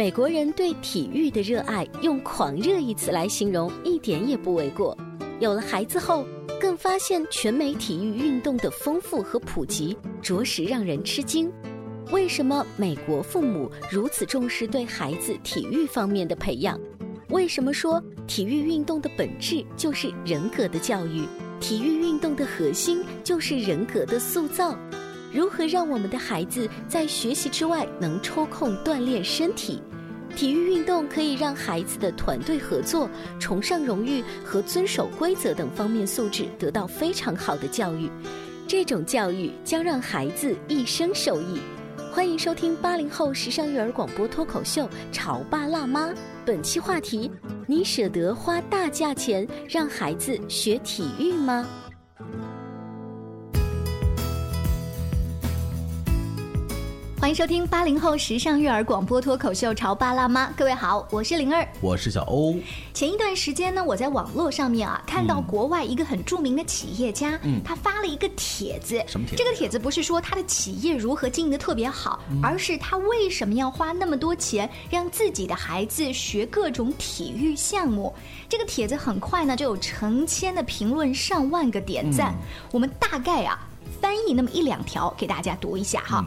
美国人对体育的热爱，用“狂热”一词来形容，一点也不为过。有了孩子后，更发现全美体育运动的丰富和普及，着实让人吃惊。为什么美国父母如此重视对孩子体育方面的培养？为什么说体育运动的本质就是人格的教育？体育运动的核心就是人格的塑造。如何让我们的孩子在学习之外能抽空锻炼身体？体育运动可以让孩子的团队合作、崇尚荣誉和遵守规则等方面素质得到非常好的教育。这种教育将让孩子一生受益。欢迎收听八零后时尚育儿广播脱口秀《潮爸辣妈》，本期话题：你舍得花大价钱让孩子学体育吗？欢迎收听八零后时尚育儿广播脱口秀《潮爸辣妈》，各位好，我是灵儿，我是小欧。前一段时间呢，我在网络上面啊看到国外一个很著名的企业家，嗯，他发了一个帖子，什么帖？这个帖子不是说他的企业如何经营的特别好，而是他为什么要花那么多钱让自己的孩子学各种体育项目。这个帖子很快呢就有成千的评论，上万个点赞。我们大概啊翻译那么一两条给大家读一下哈。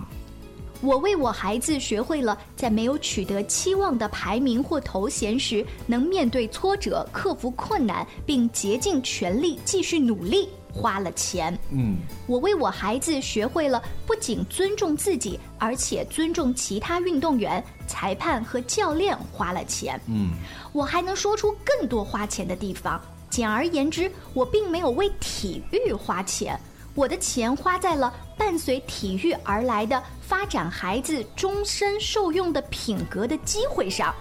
我为我孩子学会了在没有取得期望的排名或头衔时，能面对挫折、克服困难，并竭尽全力继续努力，花了钱。嗯，我为我孩子学会了不仅尊重自己，而且尊重其他运动员、裁判和教练，花了钱。嗯，我还能说出更多花钱的地方。简而言之，我并没有为体育花钱。我的钱花在了伴随体育而来的发展孩子终身受用的品格的机会上，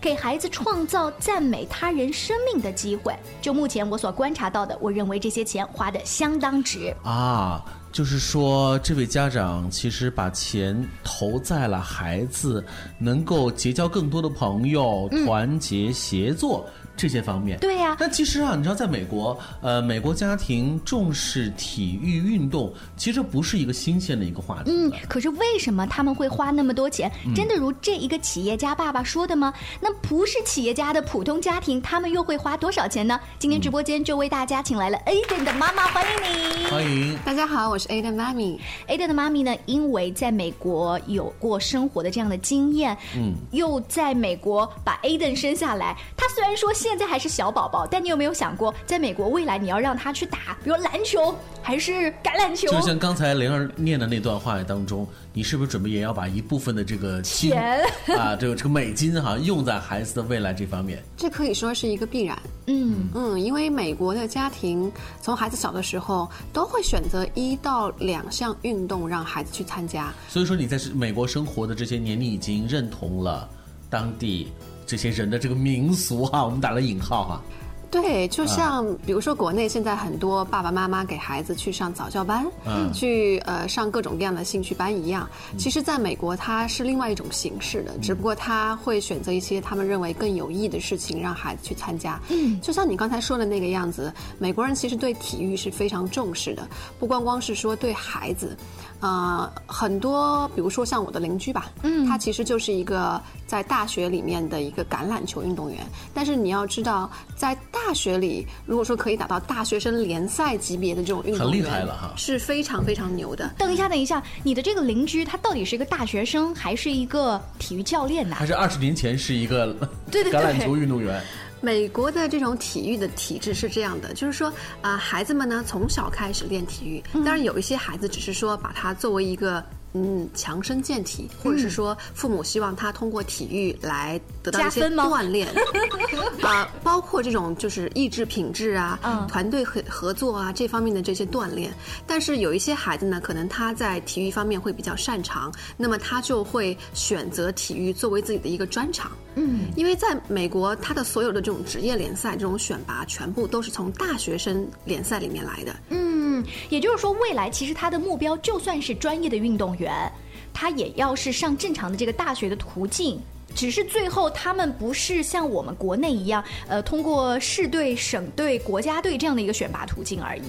给孩子创造赞美他人生命的机会。就目前我所观察到的，我认为这些钱花的相当值啊。就是说，这位家长其实把钱投在了孩子能够结交更多的朋友、团结协作。这些方面，对呀。但其实啊，你知道，在美国，呃，美国家庭重视体育运动，其实不是一个新鲜的一个话题。嗯，可是为什么他们会花那么多钱？真的如这一个企业家爸爸说的吗？那不是企业家的普通家庭，他们又会花多少钱呢？今天直播间就为大家请来了 Aden 的妈妈，欢迎你。欢迎，大家好，我是 Aden 妈咪。Aden 的妈咪呢，因为在美国有过生活的这样的经验，嗯，又在美国把 Aden 生下来，她虽然说。现在还是小宝宝，但你有没有想过，在美国未来你要让他去打，比如篮球还是橄榄球？就像刚才灵儿念的那段话当中，你是不是准备也要把一部分的这个钱 啊，这个这个美金哈，用在孩子的未来这方面？这可以说是一个必然。嗯嗯，因为美国的家庭从孩子小的时候都会选择一到两项运动让孩子去参加。所以说你在美国生活的这些年，你已经认同了当地。这些人的这个民俗哈，我们打了引号哈。对，就像比如说国内现在很多爸爸妈妈给孩子去上早教班，嗯，去呃上各种各样的兴趣班一样。其实，在美国它是另外一种形式的，只不过他会选择一些他们认为更有益的事情让孩子去参加。嗯，就像你刚才说的那个样子，美国人其实对体育是非常重视的，不光光是说对孩子。呃，很多，比如说像我的邻居吧，嗯，他其实就是一个在大学里面的一个橄榄球运动员。但是你要知道，在大大学里，如果说可以打到大学生联赛级别的这种运动员，很厉害了哈是非常非常牛的。等一下，等一下，你的这个邻居他到底是一个大学生还是一个体育教练呐还？是二十年前是一个对对对橄榄球运动员，美国的这种体育的体制是这样的，就是说啊、孩子们呢从小开始练体育，当然有一些孩子只是说把它作为一个。嗯，强身健体，或者是说父母希望他通过体育来得到一些锻炼，啊、包括这种就是意志品质啊、嗯团队合合作啊这方面的这些锻炼。但是有一些孩子呢，可能他在体育方面会比较擅长，那么他就会选择体育作为自己的一个专长。嗯，因为在美国，他的所有的这种职业联赛这种选拔，全部都是从大学生联赛里面来的。嗯，也就是说，未来其实他的目标就算是专业的运动员，他也要是上正常的这个大学的途径。只是最后他们不是像我们国内一样，呃，通过市队、省队、国家队这样的一个选拔途径而已。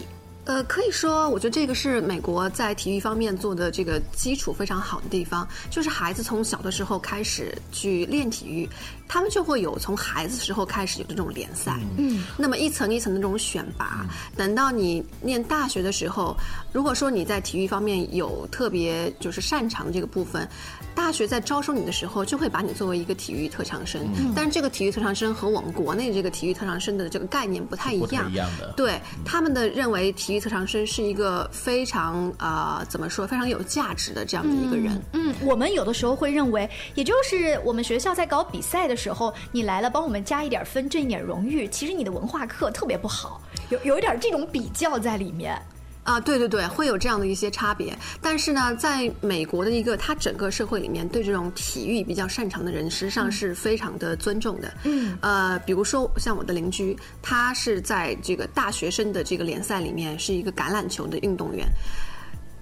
呃，可以说，我觉得这个是美国在体育方面做的这个基础非常好的地方，就是孩子从小的时候开始去练体育，他们就会有从孩子时候开始有这种联赛，嗯，那么一层一层的这种选拔，等到你念大学的时候，如果说你在体育方面有特别就是擅长的这个部分，大学在招收你的时候就会把你作为一个体育特长生，但是这个体育特长生和我们国内这个体育特长生的这个概念不太一不太样，一样的。对他们的认为，体育特长生是一个非常啊、怎么说非常有价值的这样的一个人。嗯，我们有的时候会认为，也就是我们学校在搞比赛的时候，你来了帮我们加一点分，挣一点荣誉，其实你的文化课特别不好，有有一点这种比较在里面。啊，对对对，会有这样的一些差别。但是呢，在美国的一个它整个社会里面，对这种体育比较擅长的人，实际上是非常的尊重的。嗯，呃，比如说像我的邻居，他是在这个大学生的这个联赛里面是一个橄榄球的运动员，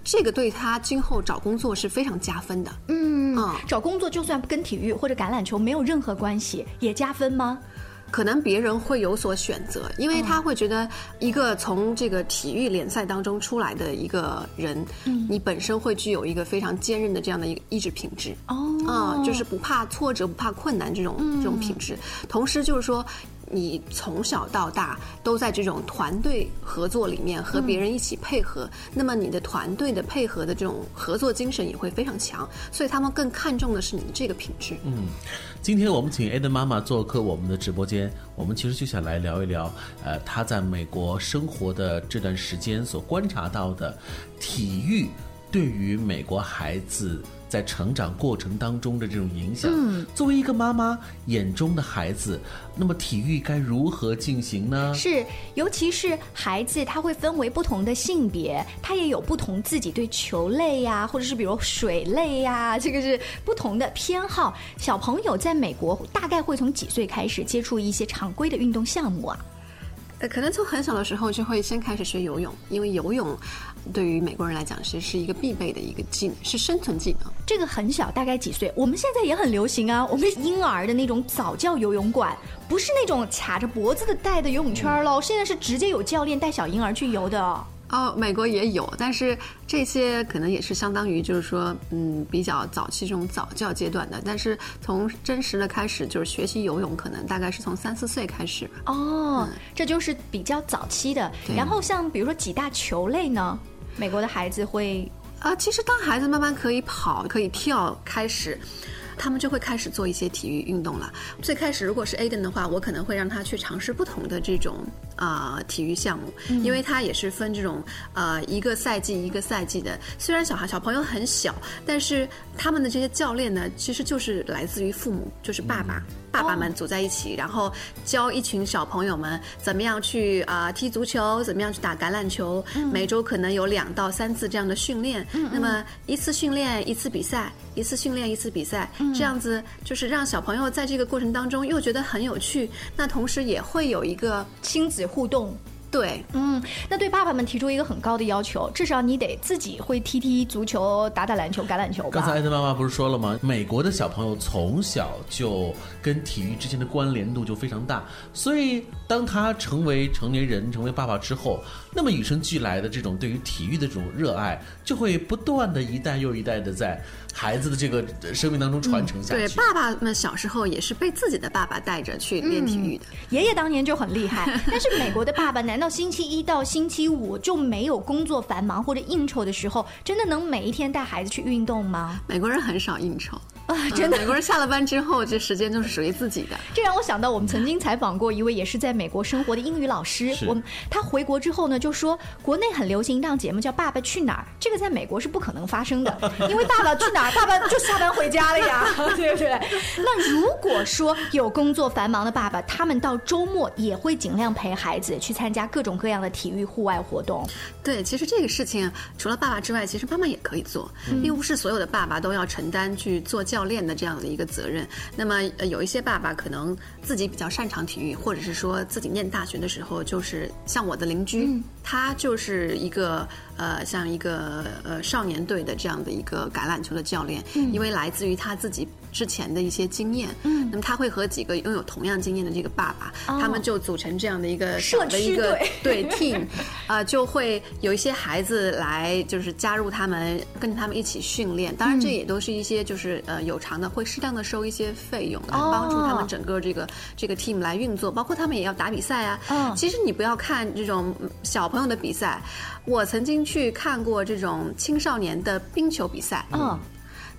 这个对他今后找工作是非常加分的。嗯嗯找工作就算跟体育或者橄榄球没有任何关系，也加分吗？可能别人会有所选择，因为他会觉得一个从这个体育联赛当中出来的一个人，你本身会具有一个非常坚韧的这样的一个意志品质。哦啊、就是不怕挫折、不怕困难这种、这种品质。同时就是说。你从小到大都在这种团队合作里面和别人一起配合，那么你的团队的配合的这种合作精神也会非常强，所以他们更看重的是你的这个品质。嗯今天我们请 Eden 妈妈做客我们的直播间，我们其实就想来聊一聊，呃，她在美国生活的这段时间所观察到的体育对于美国孩子在成长过程当中的这种影响。嗯，作为一个妈妈眼中的孩子，那么体育该如何进行呢？是，尤其是孩子，他会分为不同的性别，他也有不同自己对球类呀、或者是比如水类呀、这个是不同的偏好。小朋友在美国大概会从几岁开始接触一些常规的运动项目啊？呃，可能从很小的时候就会先开始学游泳，因为游泳对于美国人来讲其实是一个必备的一个技能，是生存技能。这个很小，大概几岁？我们现在也很流行啊。我们婴儿的那种早教游泳馆，不是那种卡着脖子的带的游泳圈喽，现在是直接有教练带小婴儿去游的。哦，美国也有，但是这些可能也是相当于就是说，嗯，比较早期这种早教阶段的。但是从真实的开始，就是学习游泳，可能大概是从三四岁开始吧。哦，这就是比较早期的。然后像比如说几大球类呢，美国的孩子会啊，其实当孩子慢慢可以跑、可以跳开始。他们就会开始做一些体育运动了。最开始如果是 Aden 的话，我可能会让他去尝试不同的这种啊、呃体育项目，因为他也是分这种呃一个赛季一个赛季的。虽然小孩小朋友很小，但是他们的这些教练呢，其实就是来自于父母，就是爸爸。爸爸们组在一起，然后教一群小朋友们怎么样去啊、呃踢足球，怎么样去打橄榄球。每周可能有两到三次这样的训练。那么一次训练一次比赛，一次训练一次比赛，这样子就是让小朋友在这个过程当中又觉得很有趣，那同时也会有一个亲子互动。对嗯，那对爸爸们提出一个很高的要求，至少你得自己会踢踢足球、打打篮球、橄榄球吧。刚才艾德妈妈不是说了吗？美国的小朋友从小就跟体育之间的关联度就非常大，所以当他成为成年人、成为爸爸之后，那么与生俱来的这种对于体育的这种热爱，就会不断的一代又一代的在孩子的这个呃生命当中传承下去。对，爸爸们小时候也是被自己的爸爸带着去练体育的。爷爷当年就很厉害，但是美国的爸爸难道星期一到星期五就没有工作繁忙或者应酬的时候，真的能每一天带孩子去运动吗？美国人很少应酬。啊，真的，美国人下了班之后，这时间就是属于自己的。这让我想到，我们曾经采访过一位也是在美国生活的英语老师。我们他回国之后呢，就说国内很流行一档节目叫《爸爸去哪儿》，这个在美国是不可能发生的，因为爸爸去哪儿，爸爸就下班回家了呀，对不对？那如果说有工作繁忙的爸爸，他们到周末也会尽量陪孩子去参加各种各样的体育户外活动。对，其实这个事情除了爸爸之外，其实妈妈也可以做，并不是所有的爸爸都要承担去做。教练的这样的一个责任，那么呃有一些爸爸可能自己比较擅长体育，或者是说自己念大学的时候，就是像我的邻居，他就是一个呃，像一个呃少年队的这样的一个橄榄球的教练，因为来自于他自己。之前的一些经验，嗯，那么他会和几个拥有同样经验的这个爸爸，他们就组成这样的一个社的一个对 team，啊，就会有一些孩子来，就是加入他们，跟着他们一起训练。当然，这也都是一些就是呃有偿的，会适当的收一些费用来帮助他们整个这个这个 team 来运作。包括他们也要打比赛啊。嗯，其实你不要看这种小朋友的比赛，我曾经去看过这种青少年的冰球比赛。嗯。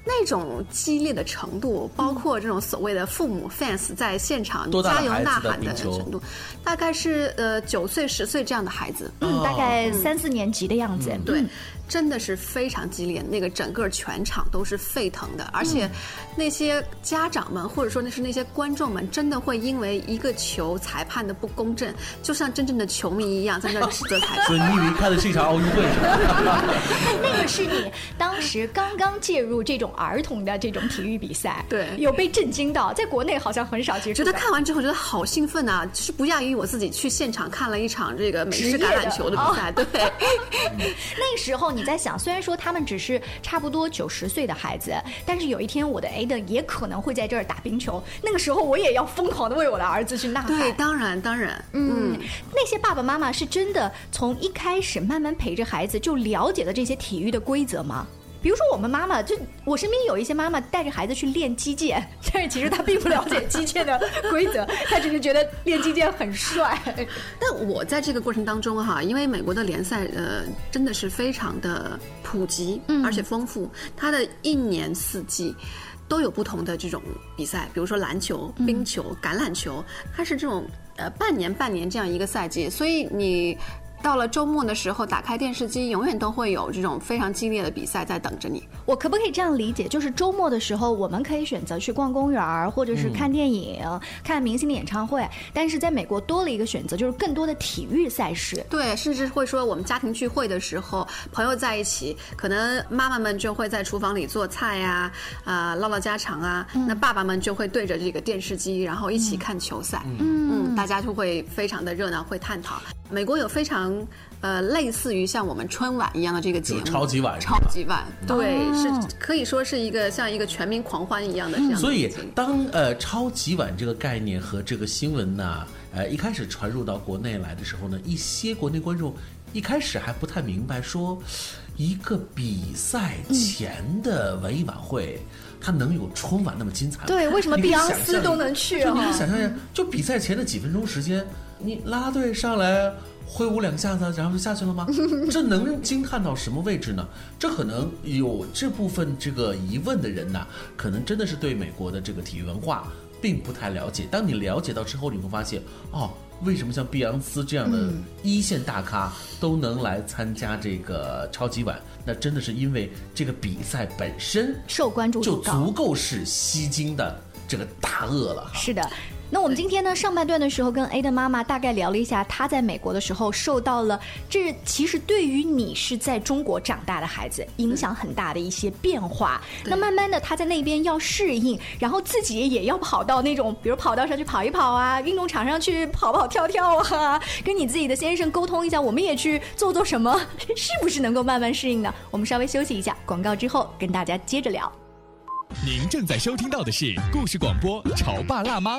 那种激烈的程度，包括这种所谓的父母 fans 在现场加油呐喊的程度，大概是呃九岁十岁这样的孩子，嗯，大概三四年级的样子，对。真的是非常激烈，那个整个全场都是沸腾的，而且那些家长们或者说那是那些观众们，真的会因为一个球裁判的不公正，就像真正的球迷一样在那指责裁判。所以你以为看的是一场奥运会？那个是你当时刚刚介入这种儿童的这种体育比赛，对，有被震惊到，在国内好像很少接触。觉得看完之后觉得好兴奋啊，是不亚于我自己去现场看了一场这个美式橄榄球的 比赛。对，那个时候。你在想，虽然说他们只是差不多九十岁的孩子，但是有一天我的 A 的也可能会在这儿打冰球，那个时候我也要疯狂的为我的儿子去呐喊。对，当然，当然，嗯，那些爸爸妈妈是真的从一开始慢慢陪着孩子就了解了这些体育的规则吗？比如说，我们妈妈就我身边有一些妈妈带着孩子去练击剑，但是其实她并不了解击剑的规则，她只是觉得练击剑很帅。但我在这个过程当中哈，因为美国的联赛呃真的是非常的普及，而且丰富，它的一年四季都有不同的这种比赛，比如说篮球、冰球、橄榄球，它是这种呃半年半年这样一个赛季，所以你。到了周末的时候，打开电视机，永远都会有这种非常激烈的比赛在等着你。我可不可以这样理解？就是周末的时候，我们可以选择去逛公园，或者是看电影、看明星的演唱会。但是在美国多了一个选择，就是更多的体育赛事。对，甚至会说我们家庭聚会的时候，朋友在一起，可能妈妈们就会在厨房里做菜呀，啊，唠唠家常啊。那爸爸们就会对着这个电视机，然后一起看球赛。嗯，大家就会非常的热闹，会探讨。美国有非常呃类似于像我们春晚一样的这个节目，超级晚，超级晚，对，是可以说是一个像一个全民狂欢一样的这样。所以，当呃超级晚这个概念和这个新闻呢，呃一开始传入到国内来的时候呢，一些国内观众一开始还不太明白，说一个比赛前的文艺晚会，它能有春晚那么精彩？对，为什么碧昂斯都能去啊？你想象一下，就比赛前的几分钟时间。你拉拉队上来挥舞两下子，然后就下去了吗？这能惊叹到什么位置呢？这可能有这部分这个疑问的人呐，可能真的是对美国的这个体育文化并不太了解。当你了解到之后，你会发现，哦，为什么像碧昂斯这样的一线大咖都能来参加这个超级碗？那真的是因为这个比赛本身受关注就足够是吸睛的这个大鳄了。是的。那我们今天呢，上半段的时候跟 A 的妈妈大概聊了一下，她在美国的时候受到了这其实对于你是在中国长大的孩子影响很大的一些变化。那慢慢的她在那边要适应，然后自己也要跑到那种比如跑道上去跑一跑啊，运动场上去跑跑跳跳啊，跟你自己的先生沟通一下，我们也去做做什么，是不是能够慢慢适应呢？我们稍微休息一下，广告之后跟大家接着聊。您正在收听到的是故事广播《潮爸辣妈》。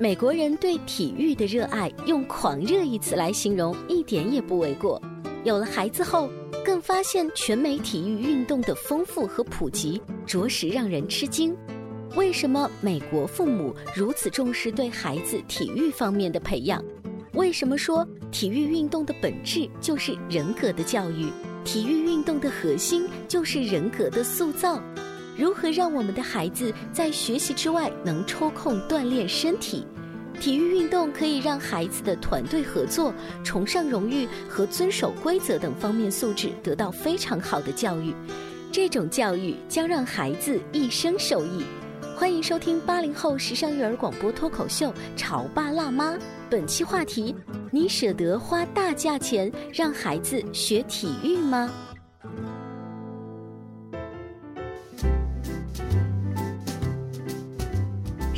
美国人对体育的热爱，用“狂热”一词来形容，一点也不为过。有了孩子后。更发现全美体育运动的丰富和普及，着实让人吃惊。为什么美国父母如此重视对孩子体育方面的培养？为什么说体育运动的本质就是人格的教育？体育运动的核心就是人格的塑造。如何让我们的孩子在学习之外能抽空锻炼身体？体育运动可以让孩子的团队合作、崇尚荣誉和遵守规则等方面素质得到非常好的教育，这种教育将让孩子一生受益。欢迎收听八零后时尚育儿广播脱口秀《潮爸辣妈》，本期话题：你舍得花大价钱让孩子学体育吗？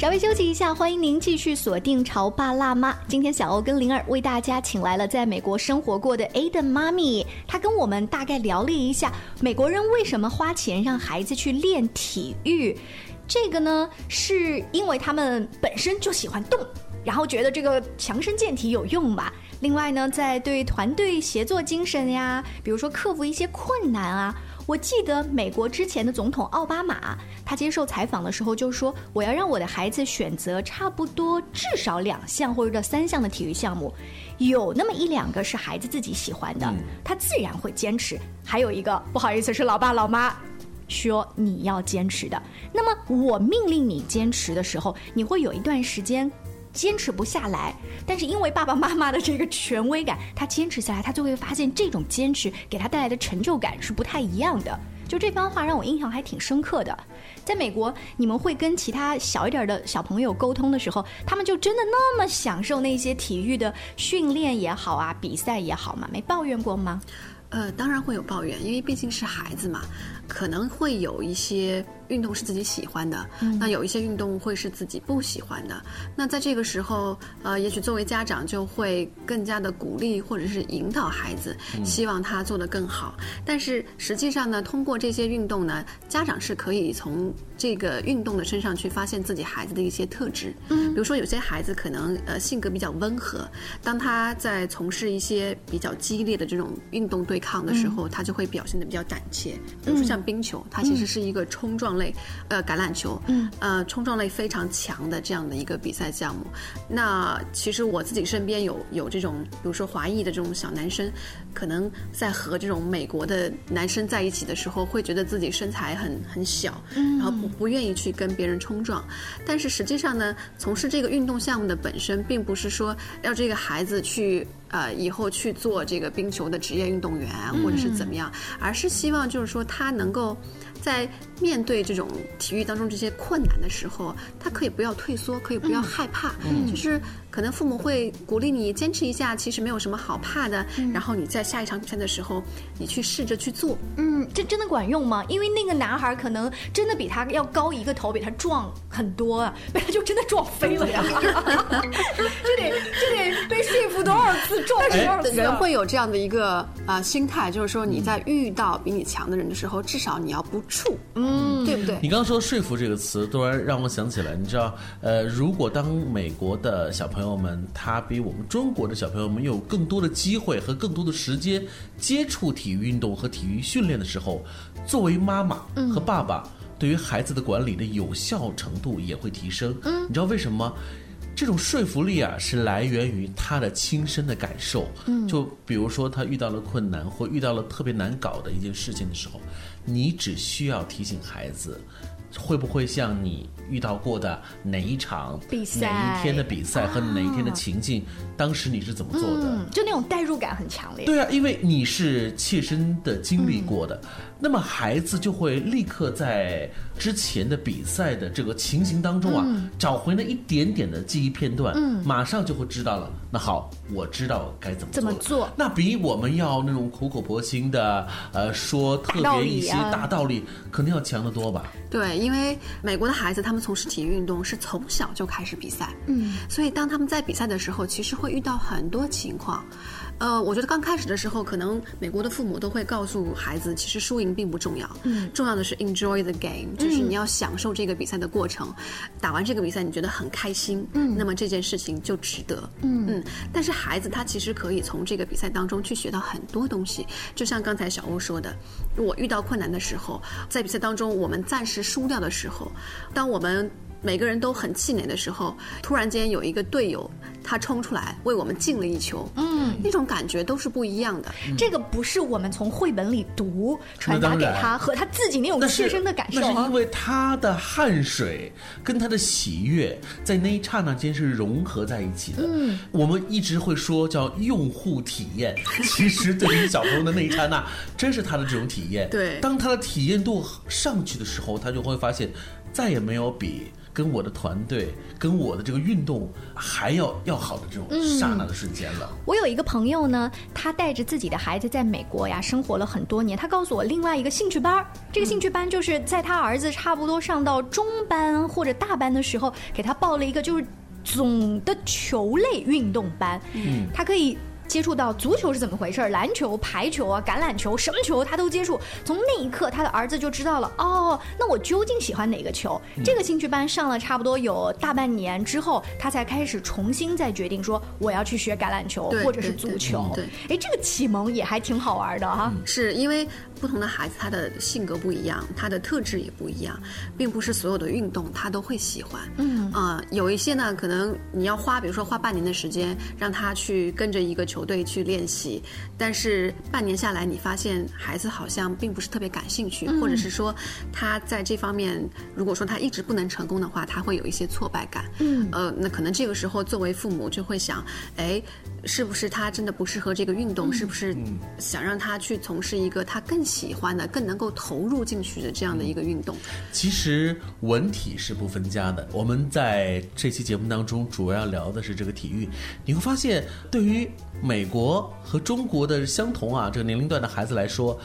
稍微休息一下，欢迎您继续锁定《潮爸辣妈》。今天小欧跟灵儿为大家请来了在美国生活过的 Aden 妈咪，她跟我们大概聊了一下美国人为什么花钱让孩子去练体育。这个呢，是因为他们本身就喜欢动，然后觉得这个强身健体有用吧。另外呢，在对团队协作精神呀，比如说克服一些困难啊。我记得美国之前的总统奥巴马，他接受采访的时候就说：“我要让我的孩子选择差不多至少两项或者三项的体育项目，有那么一两个是孩子自己喜欢的，他自然会坚持。还有一个不好意思是老爸老妈说你要坚持的。那么我命令你坚持的时候，你会有一段时间。”坚持不下来，但是因为爸爸妈妈的这个权威感，他坚持下来，他就会发现这种坚持给他带来的成就感是不太一样的。就这番话让我印象还挺深刻的。在美国，你们会跟其他小一点的小朋友沟通的时候，他们就真的那么享受那些体育的训练也好啊，比赛也好嘛，没抱怨过吗？呃，当然会有抱怨，因为毕竟是孩子嘛，可能会有一些。运动是自己喜欢的，那有一些运动会是自己不喜欢的。那在这个时候，呃，也许作为家长就会更加的鼓励或者是引导孩子，希望他做得更好。但是实际上呢，通过这些运动呢，家长是可以从这个运动的身上去发现自己孩子的一些特质。嗯，比如说有些孩子可能呃性格比较温和，当他在从事一些比较激烈的这种运动对抗的时候，他就会表现的比较胆怯。比如说像冰球，它其实是一个冲撞。类，呃，橄榄球，嗯，呃，冲撞类非常强的这样的一个比赛项目。那其实我自己身边有有这种，比如说华裔的这种小男生，可能在和这种美国的男生在一起的时候，会觉得自己身材很很小，嗯然后不不愿意去跟别人冲撞。但是实际上呢，从事这个运动项目的本身，并不是说要这个孩子去。呃，以后去做这个冰球的职业运动员，或者是怎么样，而是希望就是说他能够在面对这种体育当中这些困难的时候，他可以不要退缩，可以不要害怕，就是可能父母会鼓励你坚持一下，其实没有什么好怕的。然后你在下一场比赛的时候，你去试着去做。嗯，这真的管用吗？因为那个男孩可能真的比他要高一个头，比他壮很多啊，被他就真的撞飞了呀！这 得这得被说服多少次？人会有这样的一个啊心态，就是说你在遇到比你强的人的时候，至少你要不怵，嗯，对不对？你刚刚说“说服”这个词，突然让我想起来，你知道，呃，如果当美国的小朋友们他比我们中国的小朋友们有更多的机会和更多的时间接触体育运动和体育训练的时候，作为妈妈和爸爸对于孩子的管理的有效程度也会提升。嗯，你知道为什么？这种说服力啊，是来源于他的亲身的感受。嗯，就比如说他遇到了困难或遇到了特别难搞的一件事情的时候，你只需要提醒孩子，会不会像你遇到过的哪一场比赛哪一天的比赛和哪一天的情境，当时你是怎么做的？嗯，就那种代入感很强烈。对啊，因为你是切身的经历过的，那么孩子就会立刻在之前的比赛的这个情形当中啊，找回那一点点的记忆片段，嗯，马上就会知道了。那好，我知道该怎么怎么做那比我们要那种苦口婆心的，呃，说特别一些大道理，肯定要强得多吧？对，因为美国的孩子他们从事体育运动是从小就开始比赛，嗯，所以当他们在比赛的时候，其实会遇到很多情况。呃，我觉得刚开始的时候，可能美国的父母都会告诉孩子，其实输赢并不重要，嗯，重要的是 enjoy the game，就是你要享受这个比赛的过程。打完这个比赛，你觉得很开心，嗯，那么这件事情就值得，嗯嗯。但是孩子他其实可以从这个比赛当中去学到很多东西，就像刚才小欧说的，我遇到困难的时候，在比赛当中我们暂时输掉的时候，当我们每个人都很气馁的时候，突然间有一个队友他冲出来为我们进了一球，嗯，那种感觉都是不一样的。这个不是我们从绘本里读传达给他，和他自己那种切身的感受啊那是因。为他的汗水跟他的喜悦在那一刹那间是融合在一起的。嗯，我们一直会说叫用户体验，其实对于小朋友的那一刹那，真是他的这种体验。对当他的体验度上去的时候，他就会发现再也没有比。跟我的团队，跟我的这个运动还要要好的这种刹那的瞬间了。我有一个朋友呢，他带着自己的孩子在美国呀生活了很多年。他告诉我另外一个兴趣班儿，这个兴趣班就是在他儿子差不多上到中班或者大班的时候，给他报了一个就是总的球类运动班。嗯，他可以。接触到足球是怎么回事儿，篮球、排球啊、橄榄球，什么球他都接触。从那一刻，他的儿子就知道了，哦，那我究竟喜欢哪个球？这个兴趣班上了差不多有大半年之后，他才开始重新再决定说我要去学橄榄球或者是足球。对哎，这个启蒙也还挺好玩的哈。是因为不同的孩子他的性格不一样，他的特质也不一样，并不是所有的运动他都会喜欢。嗯啊、有一些呢，可能你要花，比如说花半年的时间让他去跟着一个球队去练习，但是半年下来，你发现孩子好像并不是特别感兴趣，或者是说他在这方面，如果说他一直不能成功的话，他会有一些挫败感。嗯，呃，那可能这个时候作为父母就会想，哎，是不是他真的不适合这个运动？是不是想让他去从事一个他更喜欢的、更能够投入进去的这样的一个运动？其实文体是不分家的。我们在这期节目当中主要聊的是这个体育，你会发现，对于美国和中国的相同啊，这个年龄段的孩子来说，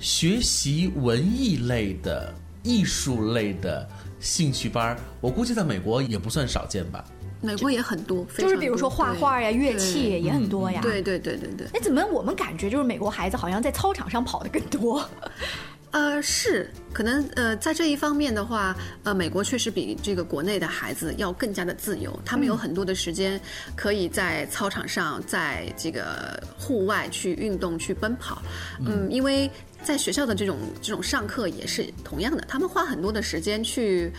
学习文艺类的、艺术类的兴趣班，我估计在美国也不算少见吧。美国也很多，就是比如说画画呀、乐器也很多呀。对对对对对。哎，怎么我们感觉就是美国孩子好像在操场上跑的更多？呃，是可能呃，在这一方面的话，呃，美国确实比这个国内的孩子要更加的自由，他们有很多的时间可以在操场上，在这个户外去运动、去奔跑。嗯，因为在学校的这种这种上课也是同样的，他们花很多的时间去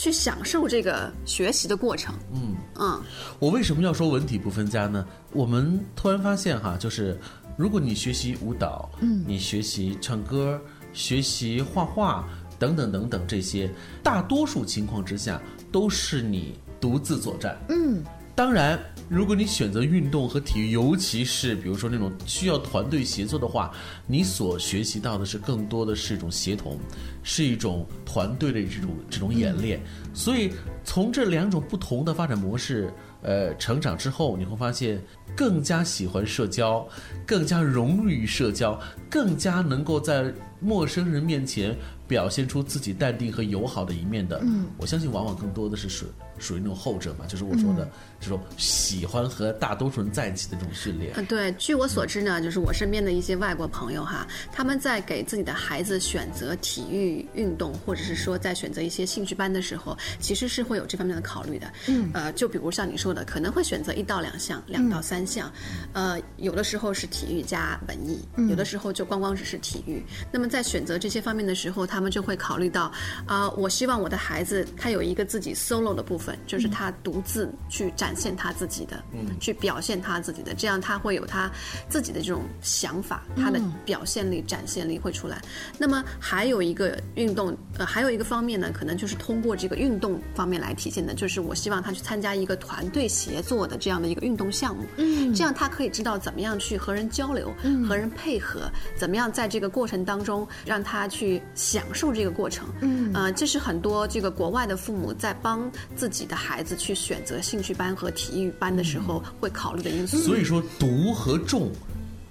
去享受这个学习的过程。嗯嗯，我为什么要说文体不分家呢？我们突然发现哈，就是如果你学习舞蹈，嗯，你学习唱歌，学习画画等等等等这些，大多数情况之下都是你独自作战。嗯，当然，如果你选择运动和体育，尤其是比如说那种需要团队协作的话，你所学习到的是更多的是一种协同，是一种团队的这种这种演练。所以从这两种不同的发展模式，呃，成长之后，你会发现更加喜欢社交，更加融入于社交，更加能够在陌生人面前表现出自己淡定和友好的一面的。嗯，我相信往往更多的是属属于那种后者嘛，就是我说的这种喜欢和大多数人在一起的这种训练。嗯，对，据我所知呢，就是我身边的一些外国朋友哈，他们在给自己的孩子选择体育运动，或者是说在选择一些兴趣班的时候，其实是会有这方面的考虑的。嗯，呃，就比如像你说的，可能会选择一到两项，两到三项，呃，有的时候是体育加文艺，有的时候就光光只是体育。那么在选择这些方面的时候，他他们就会考虑到，啊、我希望我的孩子他有一个自己 solo 的部分，就是他独自去展现他自己的，嗯，去表现他自己的，这样他会有他自己的这种想法，他的表现力、展现力会出来。那么还有一个运动，呃，还有一个方面呢，可能就是通过这个运动方面来体现的，就是我希望他去参加一个团队协作的这样的一个运动项目，嗯，这样他可以知道怎么样去和人交流，嗯，和人配合，怎么样在这个过程当中让他去享受这个过程，嗯，呃，这是很多这个国外的父母在帮自己的孩子去选择兴趣班和体育班的时候会考虑的因素。所以说，读和重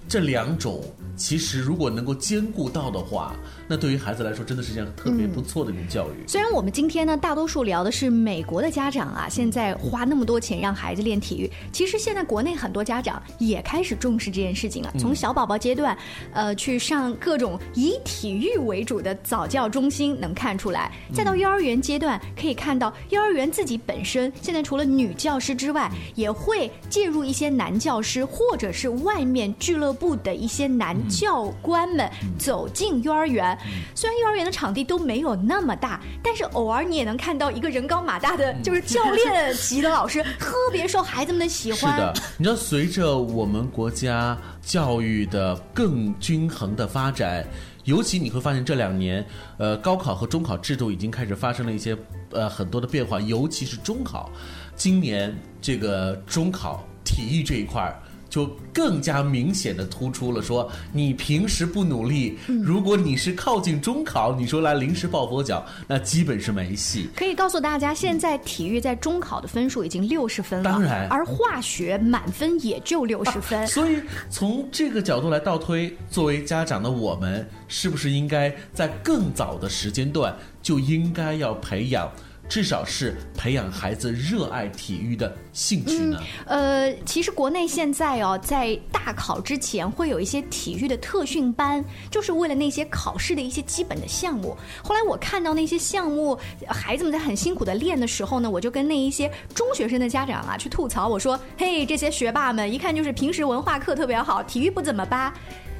这两种，其实如果能够兼顾到的话，那对于孩子来说，真的是一件特别不错的一种教育。虽然我们今天呢，大多数聊的是美国的家长啊，现在花那么多钱让孩子练体育，其实现在国内很多家长也开始重视这件事情了。从小宝宝阶段，呃，去上各种以体育为主的早教中心，能看出来；再到幼儿园阶段，可以看到幼儿园自己本身现在除了女教师之外，也会介入一些男教师，或者是外面俱乐部的一些男教官们走进幼儿园。虽然幼儿园的场地都没有那么大，但是偶尔你也能看到一个人高马大的，就是教练级的老师，特别受孩子们的喜欢。是的，你知道，随着我们国家教育的更均衡的发展，尤其你会发现这两年，呃，高考和中考制度已经开始发生了一些呃很多的变化，尤其是中考，今年这个中考体育这一块儿。就更加明显的突出了，说你平时不努力，如果你是靠近中考，你说来临时抱佛脚，那基本是没戏。可以告诉大家，现在体育在中考的分数已经六十分了，当然而化学满分也就六十分。所以从这个角度来倒推，作为家长的我们，是不是应该在更早的时间段就应该要培养？至少是培养孩子热爱体育的兴趣呢。呃，其实国内现在哦，在大考之前会有一些体育的特训班，就是为了那些考试的一些基本的项目。后来我看到那些项目，孩子们在很辛苦的练的时候呢，我就跟那一些中学生的家长啊去吐槽，我说：“嘿，这些学霸们一看就是平时文化课特别好，体育不怎么吧。”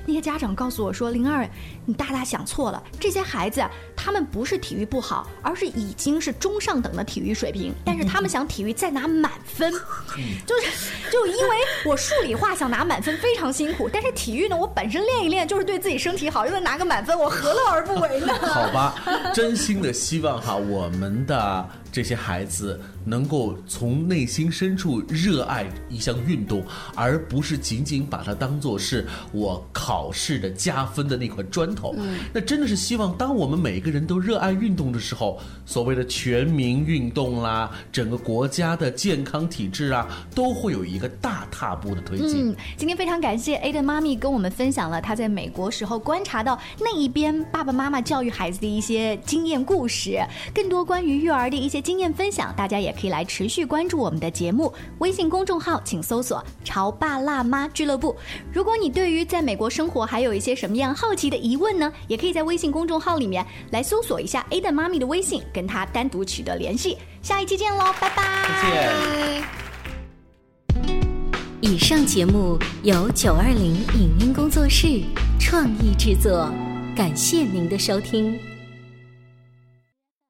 那些家长告诉我说：“灵儿，你大大想错了。这些孩子，他们不是体育不好，而是已经是中上等的体育水平。但是他们想体育再拿满分，就是就因为我数理化想拿满分非常辛苦，但是体育呢，我本身练一练就是对自己身体好，又能拿个满分，我何乐而不为呢？”好吧，真心的希望哈，我们的这些孩子能够从内心深处热爱一项运动，而不是仅仅把它当做是我考试的加分的那块砖头。那真的是希望，当我们每个人都热爱运动的时候，所谓的全民运动啦，整个国家的健康体制啊，都会有一个大踏步的推进。嗯，今天非常感谢 A 的妈咪跟我们分享了她在美国时候观察到那一边爸爸妈妈教育孩子的一些经验故事，更多关于育儿的一经验分享，大家也可以来持续关注我们的节目。微信公众号请搜索“潮爸辣妈俱乐部”。如果你对于在美国生活还有一些什么样好奇的疑问呢，也可以在微信公众号里面来搜索一下 A 的妈咪的微信，跟她单独取得联系。下一期见喽，拜拜！再见。以上节目由九二零影音工作室创意制作，感谢您的收听。